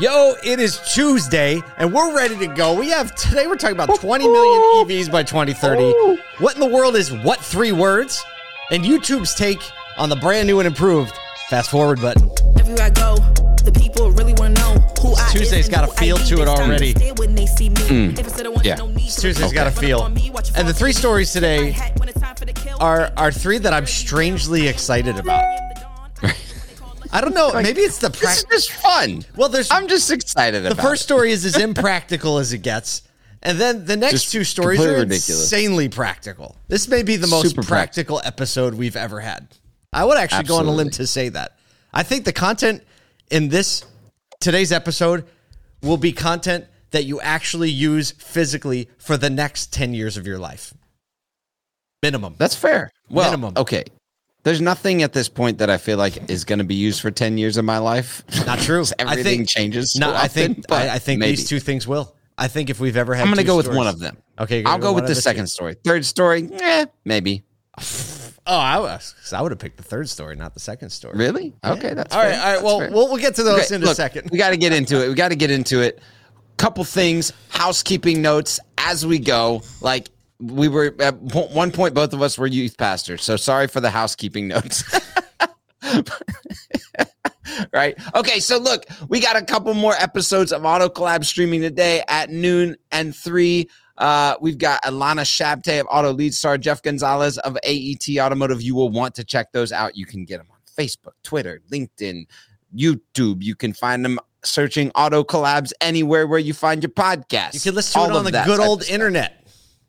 Yo, it is Tuesday and we're ready to go. We have today we're talking about 20 million EVs by 2030. What in the world is what three words? And YouTube's take on the brand new and improved fast forward button. Everywhere I go, the people really want to know who I Tuesday's is and got a feel to it already. stare when they see me. If it's a one, Yeah. no need to Tuesday's got a feel. up on me, watch your And the three stories today When it's time for the kill, are are three that I'm strangely excited about. I don't know, maybe it's the This is just fun. Well, there's I'm just excited about it. the first it. story is as impractical as it gets. And then the next Just two stories are ridiculous. insanely practical. This may be the most Super practical episode we've ever had. I would actually go on a limb to say that. I think the content in this today's episode will be content that you actually use physically for the next 10 years of your life. Minimum. That's fair. Well, Minimum. okay. There's nothing at this point that I feel like is going to be used for 10 years of my life. Not true. I Everything think- changes. No, so I think I, I think maybe. these two things will. I think if we've ever had I'm going to two go with one of them. Okay, I'll go with the two. second story. Third story, eh, maybe. Oh, I was. I would have picked the third story, not the second story. Really? Okay, that's All right, fair. all right. That's Well, fair. we'll we'll get to those Okay, in a second. We got to get into it. We got to get into it. Couple things, housekeeping notes as we go. Like we were at one point, both of us were youth pastors. So sorry for the housekeeping notes. right. Okay. So look, we got a couple more episodes of Auto Collab streaming today at noon and three. Uh, we've got Alana Shabte of Auto Lead Star, Jeff Gonzalez of AET Automotive. You will want to check those out. You can get them on Facebook, Twitter, LinkedIn, YouTube. You can find them searching Auto Collabs anywhere where you find your podcast. You can listen to All it on the good old internet,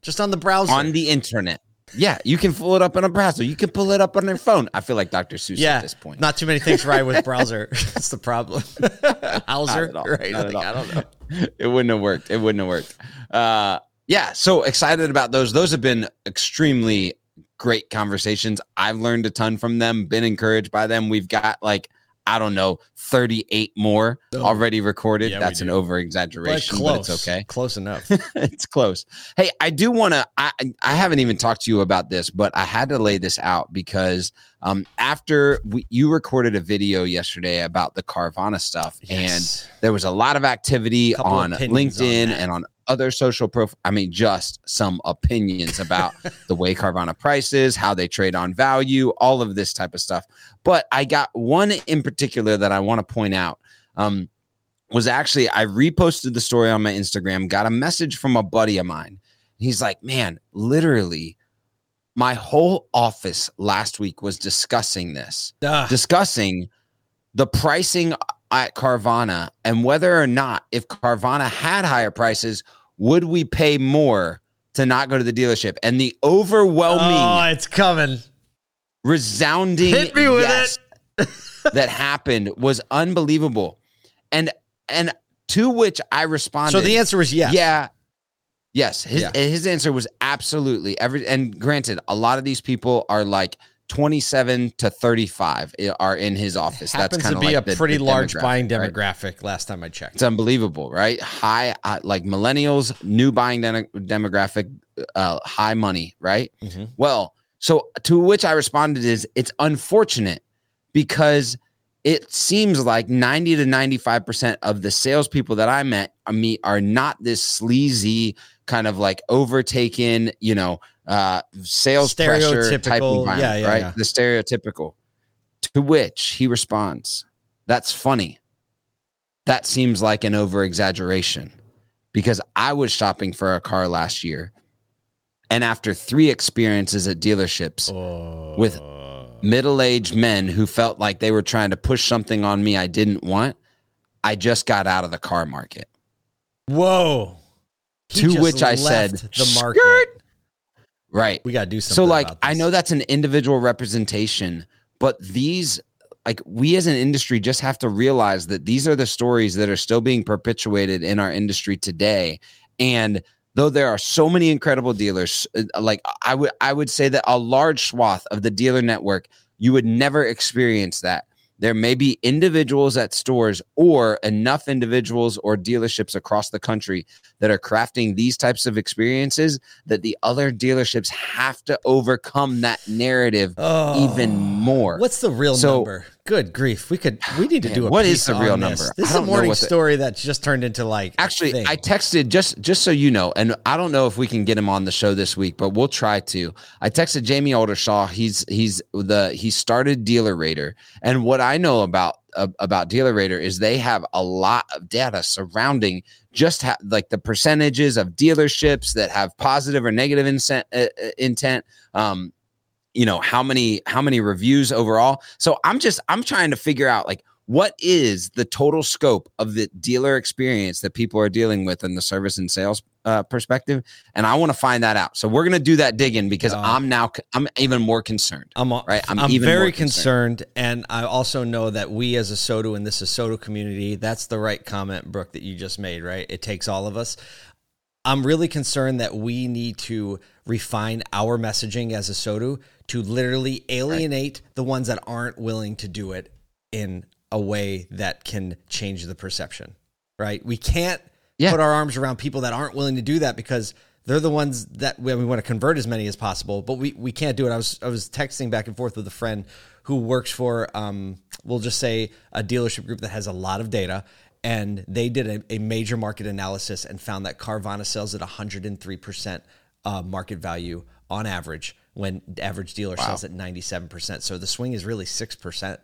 just on the browser. On the internet. Yeah, you can pull it up on a browser. You can pull it up on your phone. I feel like Dr. Seuss yeah, at this point. not too many things right with browser. That's the problem. Hauser, right? Not Like, all. I don't know. it wouldn't have worked. It wouldn't have worked. Uh, yeah, so excited about those. Those have been extremely great conversations. I've learned a ton from them, been encouraged by them. We've got like, I don't know, 38 more Oh. already recorded. Yeah, That's an over But exaggeration, but, close. it's okay. Close enough. it's close. Hey, I do want to. I I haven't even talked to you about this, but I had to lay this out because um, after we, you recorded a video yesterday about the Carvana stuff, Yes. and there was a lot of activity Couple on on LinkedIn that. and on other social prof. I mean, just some opinions about the way Carvana prices, how they trade on value, all of this type of stuff. But I got one in particular that I want to point out. Um, was actually I reposted the story on my Instagram, got a message from a buddy of mine. He's like, "Man, literally my whole office last week was discussing this, Ugh. discussing the pricing at Carvana and whether or not if Carvana had higher prices, would we pay more to not go to the dealership?" And the overwhelming oh, it's coming. resounding Hit me with yes that happened was unbelievable. And and to which I responded. So the answer was yes. Yeah. Yes. His Yeah. his answer was absolutely every and granted, a lot of these people are like 27 to 35 are in his office. That's happens kind to of be like a the- pretty the large demographic, buying right? demographic. Last time I checked. It's unbelievable, right? High, uh, like millennials, new buying demo- demographic, uh, high money, right? Mhm. Well, so to which I responded is it's unfortunate because it seems like 90 to 95% of the salespeople that I met I meet are not this sleazy kind of like overtaken, you know, uh, sales pressure type environment, yeah, yeah, right? yeah. The stereotypical. To which he responds, That's funny. That seems like an over exaggeration because I was shopping for a car last year. And after three experiences at dealerships Oh. with middle aged men who felt like they were trying to push something on me I didn't want, I just got out of the car market. Whoa. He To which I said, the market. "Skirt." Right. We got to do something. So, like, I know that's an individual representation, but these, like, we as an industry just have to realize that these are the stories that are still being perpetuated in our industry today. And though there are so many incredible dealers, uh, like, I would, I would say that a large swath of the dealer network, you would never experience that. There may be individuals at stores or enough individuals or dealerships across the country that are crafting these types of experiences that the other dealerships have to overcome that narrative Oh. even more. What's the real So- number? Good grief. We could we need to Man, do a what is the real this. number? This is a morning the- story that's just turned into like Actually, thing. I texted just just so you know, and I don't know if we can get him on the show this week, but we'll try to. I texted Jamie Oldershaw. He's he's the he started DealerRater. and what I know about uh, about DealerRater is they have a lot of data surrounding just ha- like the percentages of dealerships that have positive or negative incent, uh, uh, intent. Um, you know how many how many reviews overall. So I'm just I'm trying to figure out like what is the total scope of the dealer experience that people are dealing with in the service and sales uh, perspective and i want to find that out so we're going to do that digging because Yeah. i'm now i'm even more concerned I'm right? I'm I'm, even very concerned. concerned, and I also know that we as ASOTU and this is Soto community. That's the right comment, Brooke, that you just made. Right? It takes all of us. I'm really concerned that we need to refine our messaging as ASOTU to literally alienate the ones that aren't willing to do it in a way that can change the perception. Right? We can't Yeah. put our arms around people that aren't willing to do that because they're the ones that we, we want to convert as many as possible, but we, we can't do it. I was I was texting back and forth with a friend who works for um, we'll just say a dealership group that has a lot of data, and they did a, a major market analysis and found that Carvana sells at 103 percent uh, market value on average when average dealer sells at 97 percent. So the swing is really six percent.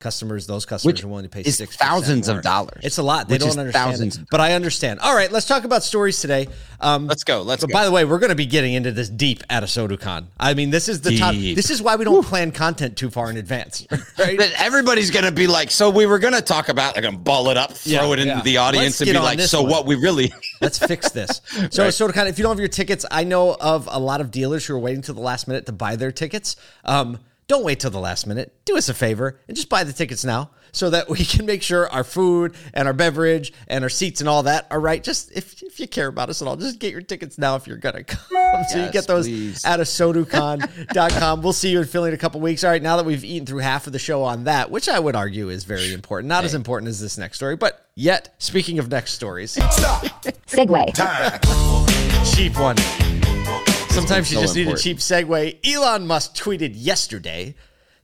Customers, those customers Which are willing to pay six thousands of dollars. It's a lot. They don't understand, thousands it, but I understand. All right, let's talk about stories today. Um, let's go let's but go by the way, we're going to be getting into this deep at ASOTUCON. I mean, this is the top. This is why we don't plan content too far in advance, right? Everybody's gonna be like, so we were gonna talk about, like, gonna ball it up, throw Yeah, it into yeah. the audience, Let's and be like, so one. what we really, Let's fix this. So, SodaCon, if you don't have your tickets, I know of a lot of dealers who are waiting till the last minute to buy their tickets. Um, don't wait till the last minute. Do us a favor and just buy the tickets now so that we can make sure our food and our beverage and our seats and all that are right. Just if, if you care about us at all, just get your tickets now if you're going to come. so you get those please. at asotucon.com. we'll see you in Philly in a couple weeks. All right, now that we've eaten through half of the show on that, which I would argue is very important, not as important as this next story, but yet, speaking of next stories, segue. cheap one. Sometimes you so just need a cheap segue. Elon Musk tweeted yesterday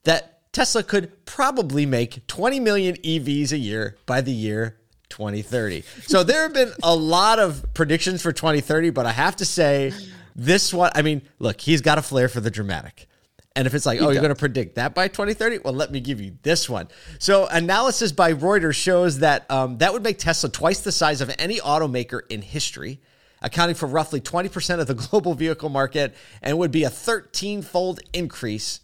that Tesla could probably make 20 million EVs a year by the year 2030. So there have been a lot of predictions for 2030, but I have to say, this one, I mean, look, he's got a flair for the dramatic. And if it's like, oh, you're going to predict that by 2030? Well, let me give you this one. So, analysis by Reuters shows that um, that would make Tesla twice the size of any automaker in history, accounting for roughly 20% of the global vehicle market, and would be a 13 fold increase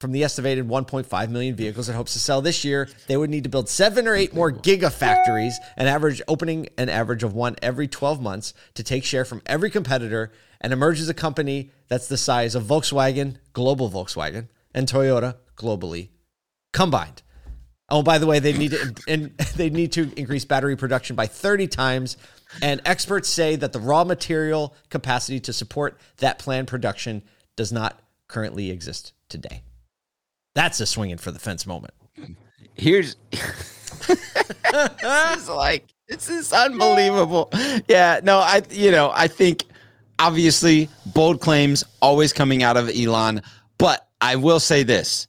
from the estimated 1.5 million vehicles it hopes to sell this year. They would need to build seven or eight more gigafactories, an average opening an average of one every 12 months to take share from every competitor and emerge as a company that's the size of Volkswagen, global Volkswagen, and Toyota globally combined. Oh, by the way, they need to and they need to increase battery production by 30 times. And experts say that the raw material capacity to support that planned production does not currently exist today. That's a swinging for the fence moment. here's this is like this is unbelievable yeah no i you know i think obviously bold claims always coming out of elon but i will say this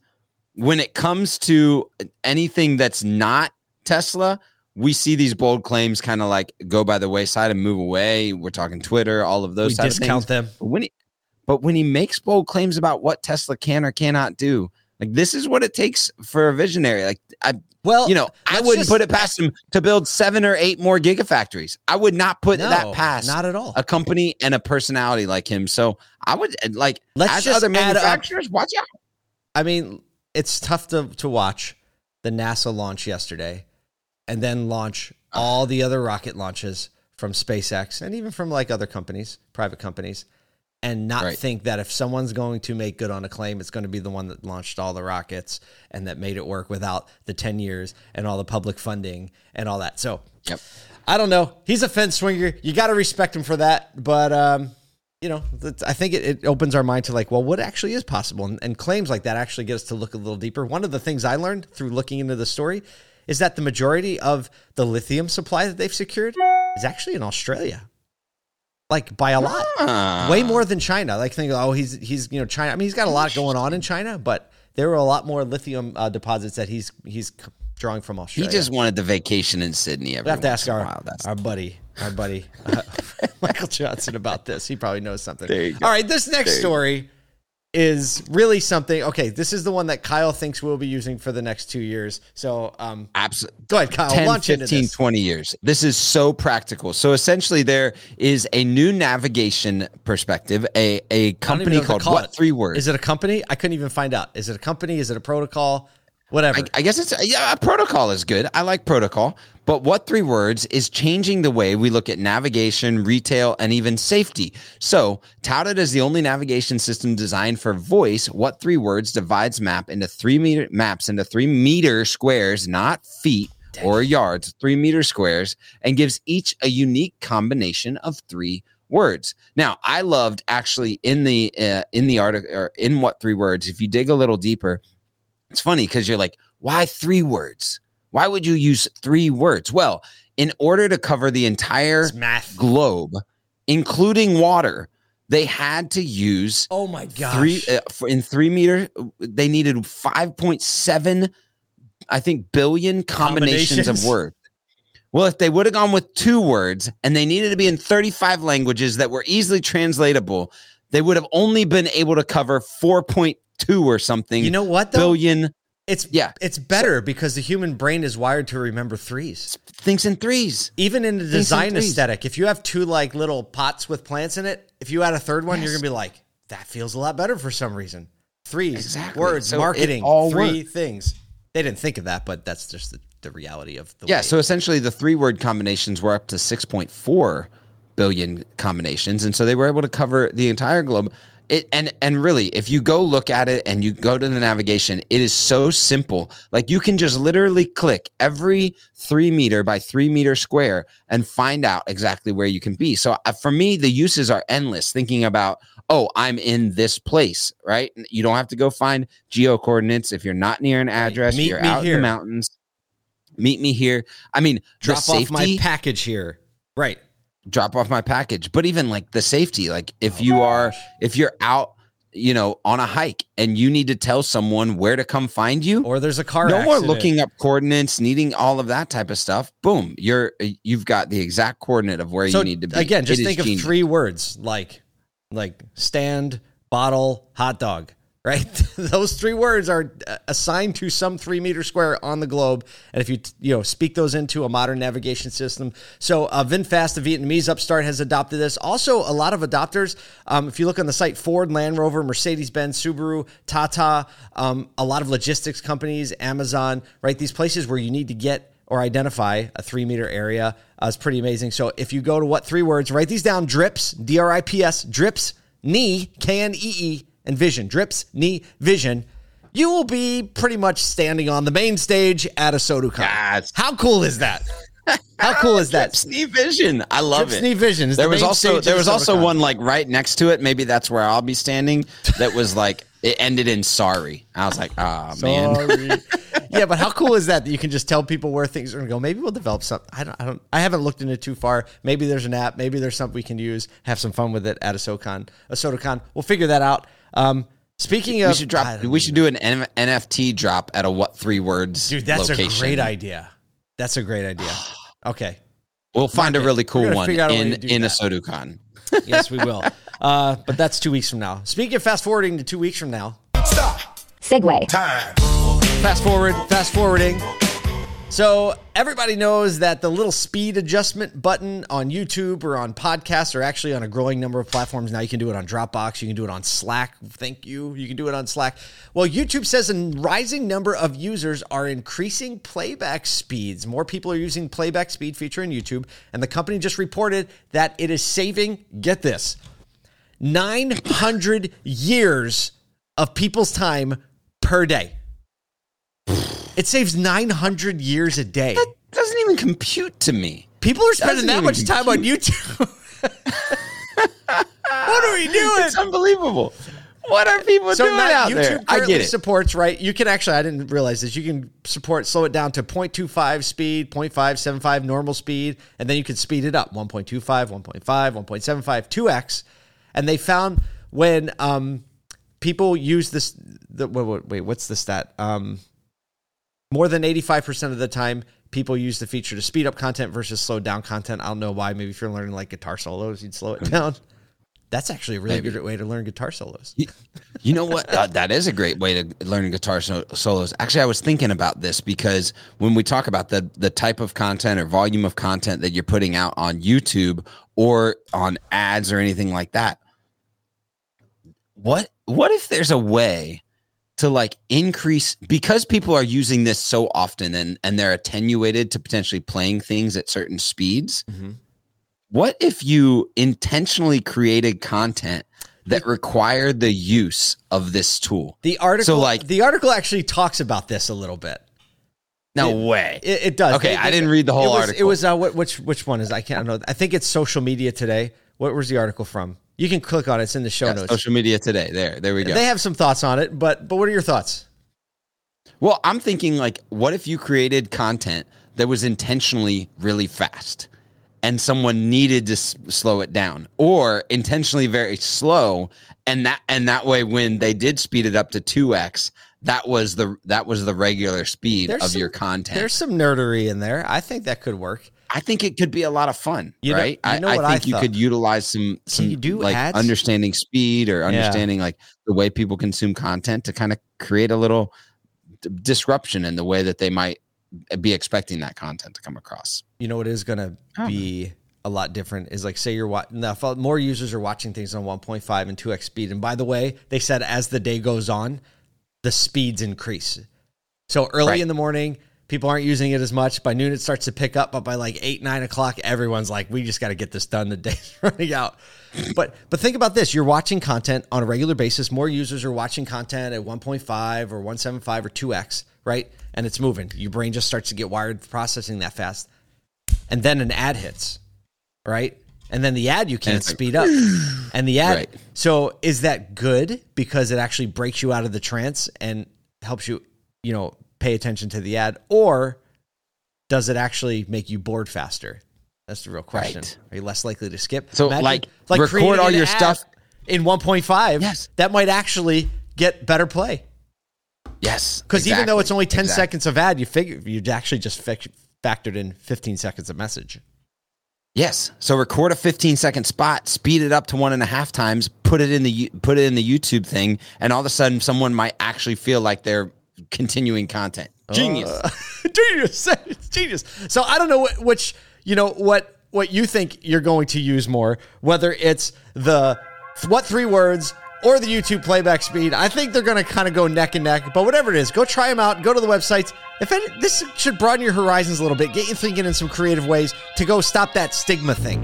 when it comes to anything that's not tesla we see these bold claims kind of like go by the wayside and move away we're talking twitter all of those We of discount things. them. But when he, but when he makes bold claims about what Tesla can or cannot do, like this is what it takes for a visionary. Like I, Well, you know, I wouldn't just- put it past him to build seven or eight more gigafactories. I would not put No, that past not at all. a company and a personality like him. So I would eh, like Let's as just other add up- manufacturers, watch out. I mean, it's tough to, to watch the NASA launch yesterday and then launch all the other rocket launches from SpaceX and even from like other companies, private companies, and not Right. think that if someone's going to make good on a claim, it's going to be the one that launched all the rockets and that made it work without the 10 years and all the public funding and all that. So, Yep. I don't know. He's a fence swinger. You got to respect him for that. But, um, you know, I think it, it opens our mind to like, well, what actually is possible? And, and claims like that actually get us to look a little deeper. One of the things I learned through looking into the story is that the majority of the lithium supply that they've secured is actually in Australia. Like by a lot. Ah. Way more than China. Like think, oh, he's he's you know China. I mean, he's got a lot going on in China, but there were a lot more lithium uh, deposits that he's he's drawing from Australia. He just wanted the vacation in Sydney. Every we have to ask our while. That's our buddy our buddy uh, Michael Johnson about this. He probably knows something. There you go. All right, this next There you go. story is really something. Okay, this is the one that Kyle thinks we'll be using for the next two years. So, um, absolutely. go ahead, Kyle. 10, launch 15, into this. 20 years. This is so practical. So essentially, there is a new navigation perspective, a, don't company know what to called call What it. Three Words. Is it a company? I couldn't even find out. Is it a company? Is it a protocol? Whatever. I, I guess it's yeah, a protocol is good. I like protocol, but what three words is changing the way we look at navigation, retail, and even safety. So, touted as the only navigation system designed for voice, what three words divides map into three meter maps into three meter squares, not feet or yards, three meter squares, and gives each a unique combination of three words. Now, I loved actually in the uh, in the article or in what three words. If you dig a little deeper, it's funny because you're like, why three words? Why would you use three words? Well, in order to cover the entire globe, including water, they had to use Oh my god three uh, for, in three meter. They needed five point seven, I think, billion combinations, Combinations. of words. Well, if they would have gone with two words and they needed to be in 35 languages that were easily translatable, they would have only been able to cover 4.2 or something you know what though? billion It's Yeah. It's better because the human brain is wired to remember threes. things in threes. Even in the in design threes. aesthetic, if you have two like little pots with plants in it, if you add a third one, you're gonna be like, that feels a lot better for some reason. Threes, Exactly. words, So marketing, all three things. They didn't think of that, but that's just the, the reality of the Yeah, so essentially the three word combinations were up to 6.4 billion combinations and so they were able to cover the entire globe. It and and really if you go look at it and you go to the navigation, it is so simple. Like you can just literally click every 3 meter by 3 meter square and find out exactly where you can be. So uh, for me the uses are endless thinking about oh, I'm in this place, right? You don't have to go find geo coordinates if you're not near an address, Meet you're me out in here. the mountains. Meet me here. I mean, drop off my safety- package here. Right. Drop off my package but even like the safety like if you are if you're out you know on a hike and you need to tell someone where to come find you Or there's a car. no more looking up coordinates needing all of that type of stuff boom you're you've got the exact coordinate of where So you need to be again, just It think of genius. three words like like stand, bottle, hot dog. Right, those three words are uh, assigned to some three meter square on the globe, and if you you know speak those into a modern navigation system, so uh, VinFast, the Vietnamese upstart, has adopted this. Also, a lot of adopters. Um, if you look on the site, Ford, Land Rover, Mercedes Benz, Subaru, Tata, um, a lot of logistics companies, Amazon, right? These places where you need to get or identify a three meter area uh, is pretty amazing. So if you go to what three words, write these down: drips, D R I P S, drips, knee, K N E E, and vision. Drips, knee, vision. You will be pretty much standing on the main stage at ASOTUCON. Yes. How cool is that? How cool is that? Knee vision i love Drips, it knee, vision. is there the was also there was also one like right next to it maybe that's where i'll be standing that was like it ended in sorry i was like ah man yeah, but how cool is that that you can just tell people where things are going to go? Maybe we'll develop something. I don't. I don't. I haven't looked into it too far. Maybe there's an app. Maybe there's something we can use. Have some fun with it at a SoCon. ASOTUCON. We'll figure that out. Um, speaking of, we should drop we should do an N- nft drop at a what three words Dude, that's location. a great idea. That's a great idea. Okay. We'll find a really cool one figure out a way in to do in a that. Soducon. Yes, we will. Uh, but that's two weeks from now. Speaking of fast forwarding to two weeks from now, Stop. segue. Time. fast forward, fast forwarding. So everybody knows that the little speed adjustment button on YouTube or on podcasts or actually on a growing number of platforms now. You can do it on Dropbox. You can do it on Slack. Thank you. You can do it on Slack. Well, YouTube says a rising number of users are increasing playback speeds. More people are using playback speed feature in YouTube, and the company just reported that it is saving. Get this. 900 years of people's time per day. It saves 900 years a day. That doesn't even compute to me. People are spending that much time on YouTube. what are we doing? It's unbelievable. What are people So doing out YouTube there? I currently get it. supports, right? You can actually, I didn't realize this. You can support, slow it down to 0.25 speed, 0.575 normal speed, and then you can speed it up 1.25, 1.5, 1.75, 2x. And they found when um, people use this. The, wait, wait, wait, what's the stat? Um, more than 85% of the time, people use the feature to speed up content versus slow down content. I don't know why. Maybe if you're learning like guitar solos, you'd slow it down. That's actually a really Maybe. good way to learn guitar solos. You, you know what? Uh, that is a great way to learn guitar so- solos. Actually, I was thinking about this because when we talk about the the type of content or volume of content that you're putting out on YouTube or on ads or anything like that, what what if there's a way to like increase because people are using this so often and and they're attenuated to potentially playing things at certain speeds? What if you intentionally created content that required the use of this tool? The article, so like- the article actually talks about this a little bit. No It- way. It, it does. Okay, I didn't read the whole it was, article. It was uh, what, which which one is? I can't know. I think it's Social Media Today. What was the article from? You can click on it. It's in the show Yeah, notes. social media today. There, there we go. They have some thoughts on it, but but what are your thoughts? well, I'm thinking like, what if you created content that was intentionally really fast, and someone needed to s- slow it down, or intentionally very slow, and that and that way, when they did speed it up to two x, that was the that was the regular speed There's of some- your content. There's some nerdery in there. I think that could work. I think it could be a lot of fun, You know- right? you know I, I I think you could utilize some some you do like ads? understanding speed or understanding like the way people consume content to kind of create a little d- disruption in the way that they might eh, be expecting that content to come across. You know what is going to Oh. be a lot different is like say you're watching now uh, more users are watching things on 1.5 and 2x speed and by the way they said as the day goes on the speeds increase so early Right. in the morning people aren't using it as much. By noon it starts to pick up but by like 8 9 o'clock everyone's like we just got to get this done. The day's running out. But but think about this. You're watching content on a regular basis. More users are watching content at 1.5 or 175 or 2x right? And it's moving. Your brain just starts to get wired for processing that fast. And then an ad hits, right? And then the ad you can't speed up. And the ad Right. so is that good because it actually breaks you out of the trance and helps you, you know, pay attention to the ad or does it actually make you bored faster? That's the real question. Right. Are you less likely to skip? So, like, like record all your stuff- in 1.5. Yes. That might actually get better play. Yes, Because even though it's only 10 exactly. seconds of ad, you figure you'd actually just factored in 15 seconds of message. Yes. So record a 15 second spot, speed it up to one and a half times, put it in the put it in the YouTube thing, and all of a sudden someone might actually feel like they're continuing content. Genius. Uh, genius, genius. So I don't know what, which you know what what you think you're going to use more, whether it's the what three words or the YouTube playback speed. I think they're going to kind of go neck and neck. But whatever it is, go try them out. Go to the websites. If any, this should broaden your horizons a little bit, get you thinking in some creative ways to go stop that stigma thing.